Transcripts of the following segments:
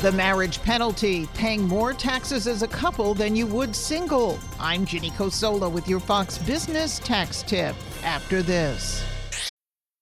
The marriage penalty, paying more taxes as a couple than you would single. I'm Ginny Cosola with your Fox Business tax tip after this.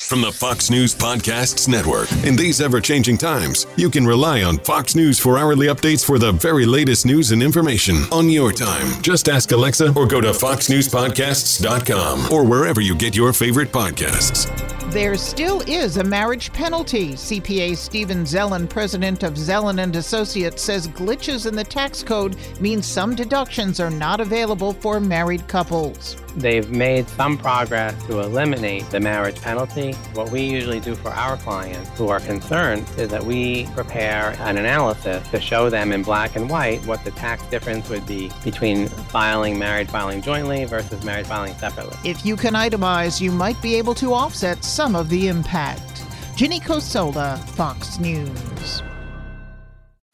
From the Fox News Podcasts Network. In these ever changing times, you can rely on Fox News for hourly updates for the very latest news and information on your time. Just ask Alexa or go to foxnewspodcasts.com or wherever you get your favorite podcasts. There still is a marriage penalty. CPA Stephen Zellen, president of Zellen and Associates, says glitches in the tax code mean some deductions are not available for married couples. They've made some progress to eliminate the marriage penalty. What we usually do for our clients who are concerned is that we prepare an analysis to show them in black and white what the tax difference would be between filing married filing jointly versus married filing separately. If you can itemize, you might be able to offset some of the impact. Ginny Cosola, Fox News.